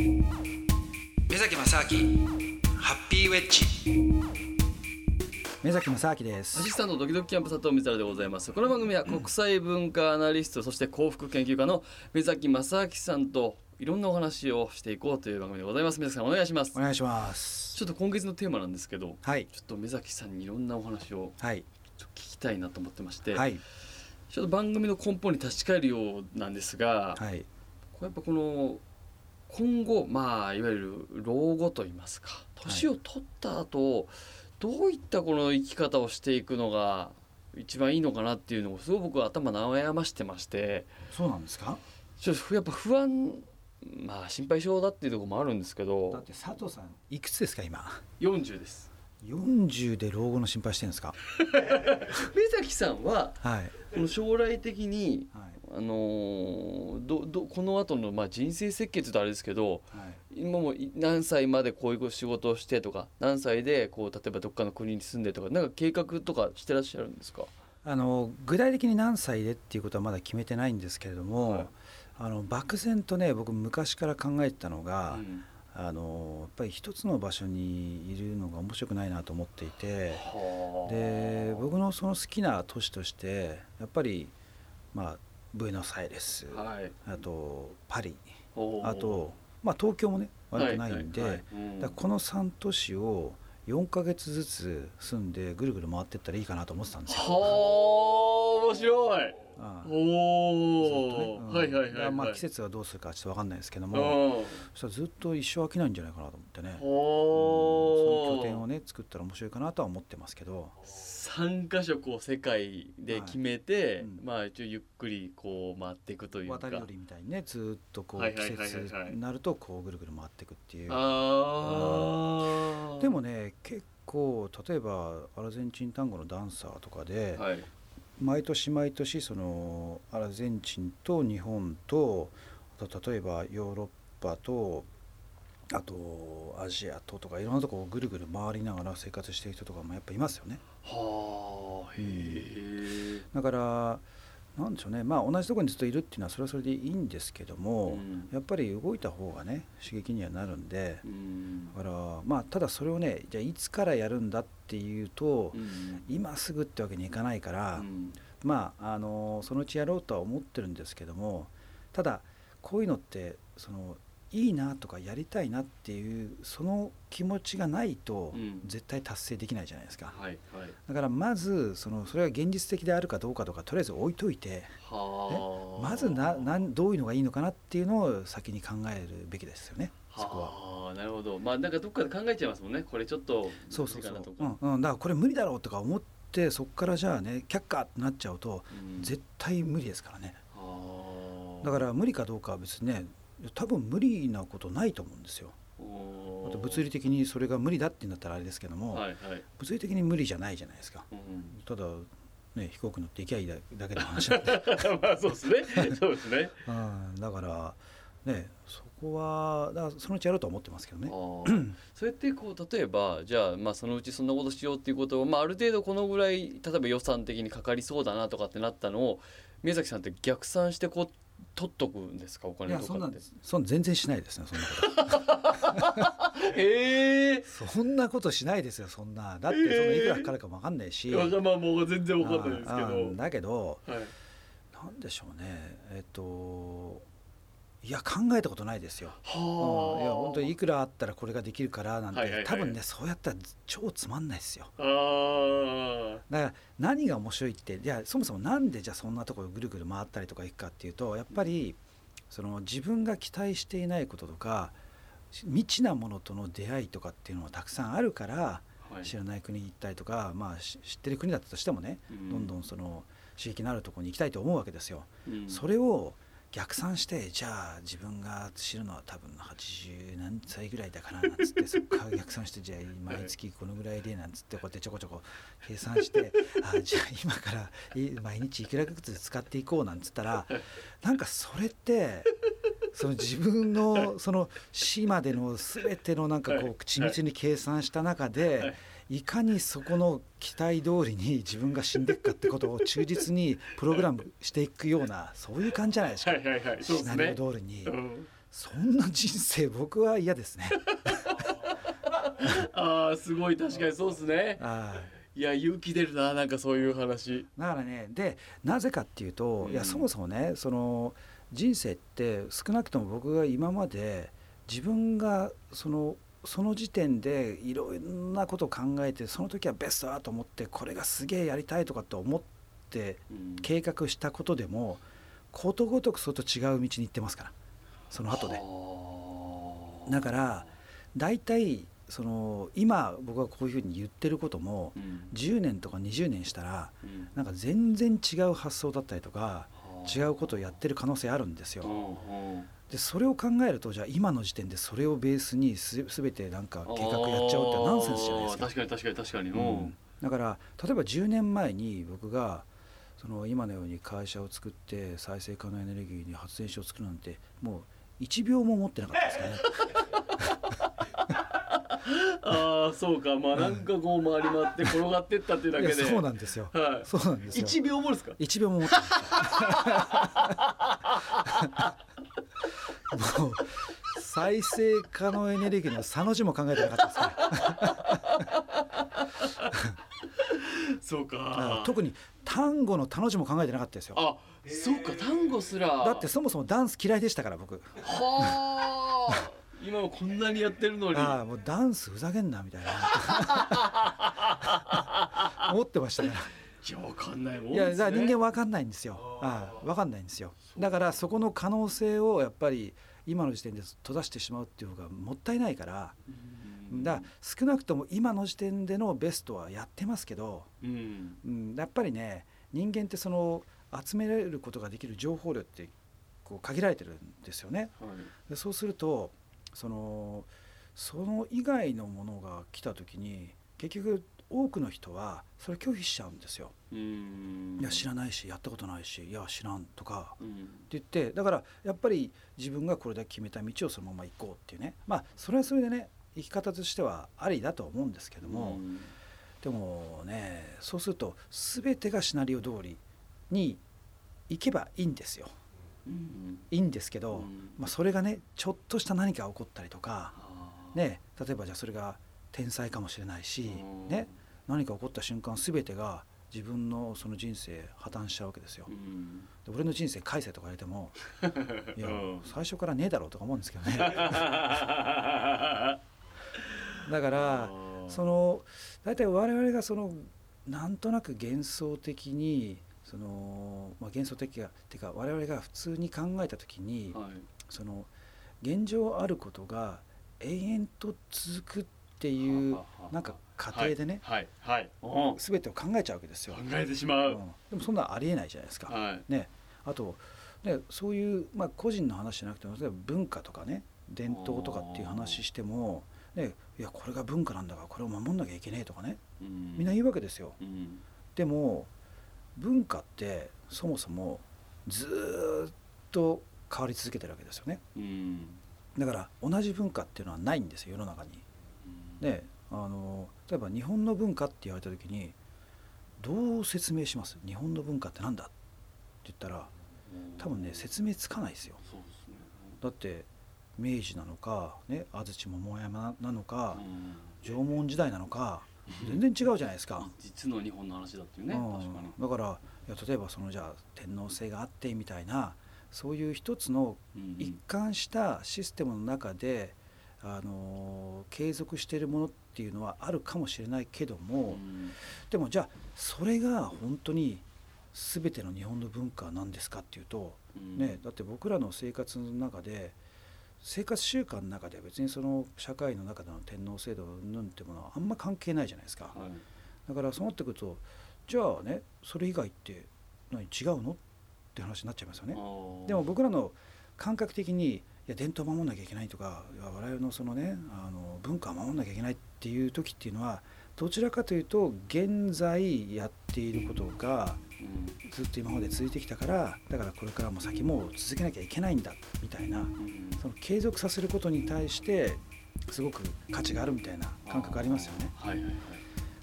目崎正明ハッピーウェッジ。目崎正明です。アシスタントドキドキキャンプ佐藤光でございます。この番組は国際文化アナリスト、そして幸福研究家の目崎正明さんといろんなお話をしていこうという番組でございます。目崎さんお願いします。お願いします。ちょっと今月のテーマなんですけどはい。ちょっと目崎さんにいろんなお話をはい。聞きたいなと思ってまして、はい。ちょっと番組の根本に立ち返るようなんですが、はい。これやっぱこの今後まあいわゆる老後といいますか年を取った後、どういったこの生き方をしていくのが一番いいのかなっていうのをすごく僕は頭悩ましてましてそうなんですか？ちょっとやっぱ不安まあ心配性だっていうところもあるんですけだどって佐藤さんいくつですか今？40です。40で老後の心配してるんですか？目崎さんははい。この将来的にはい。あのーどどこの後のまあ人生設計ってあれですけどはい。今もい何歳までこういう仕事をしてとか何歳でこう例えばどっかの国に住んでとかなんか計画とかしてらっしゃるんですか？あの具体的に何歳でっていうことはまだ決めてないんですけれども、はい。あの漠然とね僕昔から考えてたのが、うん。あのやっぱり一つの場所にいるのが面白くないなと思っていてはあ。で僕のその好きな都市としてやっぱりまあブエノスアイレス、はい。あとパリ。あと、まあ、東京もね悪くないんで、はいはいはい。うん。だからこの3都市を4ヶ月ずつ住んでぐるぐる回ってったらいいかなと思ってたんですよ。はあ面白いおお、ねうん。はいはいはい、はい、まあ季節がどうするかちょっと分かんないですけどうん。もそしたらずっと一生飽きないんじゃないかなと思ってね、うん。そおの拠点をね作ったら面白いかなとは思ってますけど。3箇所こう世界で決めて、はいうん。まあ一応ゆっくりこう回っていくというか。渡り鳥みたいにねずっとこう季節はいになるとこうぐるぐる回っていくっていう。ああでもね結構例えばアルゼンチン単語のダンサーとかで、はい毎年毎年そのアルゼンチンと日本とあと例えばヨーロッパとあとアジアととかいろんなとこをぐるぐる回りながら生活している人とかもやっぱいますよね。はあへえだからなんでしょうね。まあ同じところにずっといるっていうのはそれはそれでいいんですけども、うん。やっぱり動いた方がね刺激にはなるんでうん。だからまあただそれをねじゃあいつからやるんだっていうと、うん。今すぐってわけにいかないから、うん。まああのそのうちやろうとは思ってるんですけどもただこういうのってそのいいなとかやりたいなっていうその気持ちがないとうん。絶対達成できないじゃないですか。はいはい。だからまずそのそれが現実的であるかどうかとかとりあえず置いといてはあ。まずななんどういうのがいいのかなっていうのを先に考えるべきですよねそこは。はあなるほど。まあなんかどっかで考えちゃいますもんねこれちょっとそうそうそう。うん。うん、だからこれ無理だろうとか思ってそこからじゃあね却下ってなっちゃうとうん。絶対無理ですからね。はあ。だから無理かどうかは別にね多分無理なことないと思うんですよ。あと物理的にそれが無理だって言うんだったらあれですけども、はいはい、物理的に無理じゃないじゃないですか。うんただね飛行機乗って行きゃいいだだけの話なんで、まあそうですね。そうですね。うん、だからねそこはだからそのうちやろうとは思ってますけどね。そうやってこう例えばじゃあまあそのうちそんなことしようっていうことを、まあ、ある程度このぐらい例えば予算的にかかりそうだなとかってなったのを宮崎さんって逆算してこう取っとくんですか？おいやそんなん金とかって。そんな全然しないですねそんなこと。へえ。そんなことしないですよそんな。だってそのいくらかかるかもわかんないし。まあもう全然分かんないですけど。だけどはい。なんでしょうね。えっといや考えたことないですよ。はあ。うん。いや本当にいくらあったらこれができるからなんて、はいはいはい。多分ねそうやったら超つまんないですよ。だから何が面白いっていやそもそもなんでじゃあそんなところぐるぐる回ったりとか行くかっていうとやっぱりその自分が期待していないこととか未知なものとの出会いとかっていうのはたくさんあるからはい。知らない国に行ったりとか、まあ、し知ってる国だったとしてもね、どんどんその刺激のあるところに行きたいと思うわけですよ。うん。それを逆算してじゃあ自分が知るのは多分80何歳ぐらいだかななんつって そこから逆算してじゃあ毎月このぐらいでなんつってこうやってちょこちょこ計算して あじゃあ今からい毎日いくらずつ使っていこうなんつったらなんかそれってその自分のその死までの全てのなんかこう緻密に計算した中でい。かにそこの期待通りに 自分が死んでいくかってことを忠実にプログラムしていくようなそういう感じじゃないですか、はいはいはい。すシナリねオ通りに。うん。そんな人生僕は嫌ですね。ああすごい。確かにそうですね。はい。いや勇気出るななんかそういう話。だからねでなぜかっていうと、うん。いやそもそもねその人生って少なくとも僕が今まで自分がそのその時点でいろんなことを考えてその時はベストだと思ってこれがすげえやりたいとかって思ってうん。計画したことでもことごとくそれと違う道に行ってますからその後で。はあ。だから大体その今僕がこういうふうに言ってることもうん。10年とか20年したらうん。なんか全然違う発想だったりとかはあ違うことをやってる可能性あるんですよ。でそれを考えるとじゃあ今の時点でそれをベースにす全てなんか計画やっちゃうってナンセンスじゃないですか。確かに確かに確かに、うんだから例えば10年前に僕がその今のように会社を作って再生可能エネルギーに発電所を作るなんてもう1秒も思ってなかったですね。ああそうかまあなんかこう回り回って転がってったっていうだけでそうなんですよ。はいそうなんですよ。一秒もですか？1秒も思ってないもう再生可能エネルギーの差の字も考えてなかったですからそうだか特に単語の他の字も考えてなかったですよ。あそうか単語すら。だってそもそもダンス嫌いでしたから僕。はあ。今はこんなにやってるのに。ああもうダンスふざけんなみたいな。思ってましたからいやわかんないもんね。だから人間わかんないんですよ。ああわかんないんですよ。だからそこの可能性をやっぱり今の時点で閉ざしてしまうっていう方がもったいないから。うん。だから少なくとも今の時点でのベストはやってますけど、うん。うん、やっぱりね人間ってその集められることができる情報量ってこう限られてるんですよね。はい。でそうするとそのその以外のものが来た時に結局多くの人はそれ拒否しちゃうんですよ。うん。いや知らないしやったことないしいや知らんとか。うん。って言ってだからやっぱり自分がこれだけ決めた道をそのまま行こうっていうね。まあそれはそれでね生き方としてはありだと思うんですけども、うん。でもねそうすると全てがシナリオ通りに行けばいいんですよ。うん。いいんですけど、うん。まあ、それがねちょっとした何か起こったりとか、ね、例えばじゃあそれが天才かもしれないし、うん。ね、何か起こった瞬間全てが自分のその人生破綻しちゃうわけですよ。う。ん。で俺の人生返せとか言われても いやうん。最初からねえだろうとか思うんですけどね。だからその大体我々がそのなんとなく幻想的にその、まあ、幻想的がっていうか我々が普通に考えた時にはい。その現状あることが延々と続くっていうなんか過程でね。はいはいはい。全てを考えちゃうわけですよ。考。えてしまう。ん。うでもそんなのありえないじゃないですか。はい。ね、あと、ね、そういう、まあ、個人の話じゃなくて例えば文化とかね伝統とかっていう話しても、ね、いやこれが文化なんだからこれを守んなきゃいけねえとかねうん。みんな言うわけですよ。うん。でも文化ってそもそもずーっと変わり続けてるわけですよね。うん。だから同じ文化っていうのはないんですよ世の中に。であの例えば日本の文化って言われた時にどう説明します？日本の文化ってなんだ？って言ったら多分ね説明つかないですよ。だって明治なのか、ね、安土桃山なのか、うん。縄文時代なのか全然違うじゃないですか。実の日本の話だっていうねだからいや例えばそのじゃあ天皇制があってみたいなそういう一つのうん。一貫したシステムの中で、あの継続しているものっていうのはあるかもしれないけども、うん。でもじゃあそれが本当に全ての日本の文化なんですかっていうと、うん。ね、だって僕らの生活の中で生活習慣の中では別にその社会の中での天皇制度うんぬんってものはあんま関係ないじゃないですか。はい。だからそうなってくるとじゃあねそれ以外って何違うの？って話になっちゃいますよね。でも僕らの感覚的にいや伝統を守んなきゃいけないとか我々のそのねあの文化を守んなきゃいけないっていう時っていうのはどちらかというと現在やっていることがうんずっと今まで続いてきたからだからこれからも先も続けなきゃいけないんだみたいなうんその継続させることに対してすごく価値があるみたいな感覚ありますよね。はいはいはい。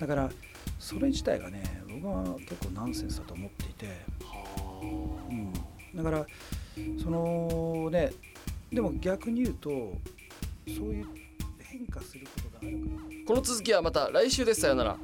だからそれ自体がね僕は結構ナンセンスだと思っていて、はうん、だからそのねでも逆に言うとそういう変化することがあるから。この続きはまた来週です。さよなら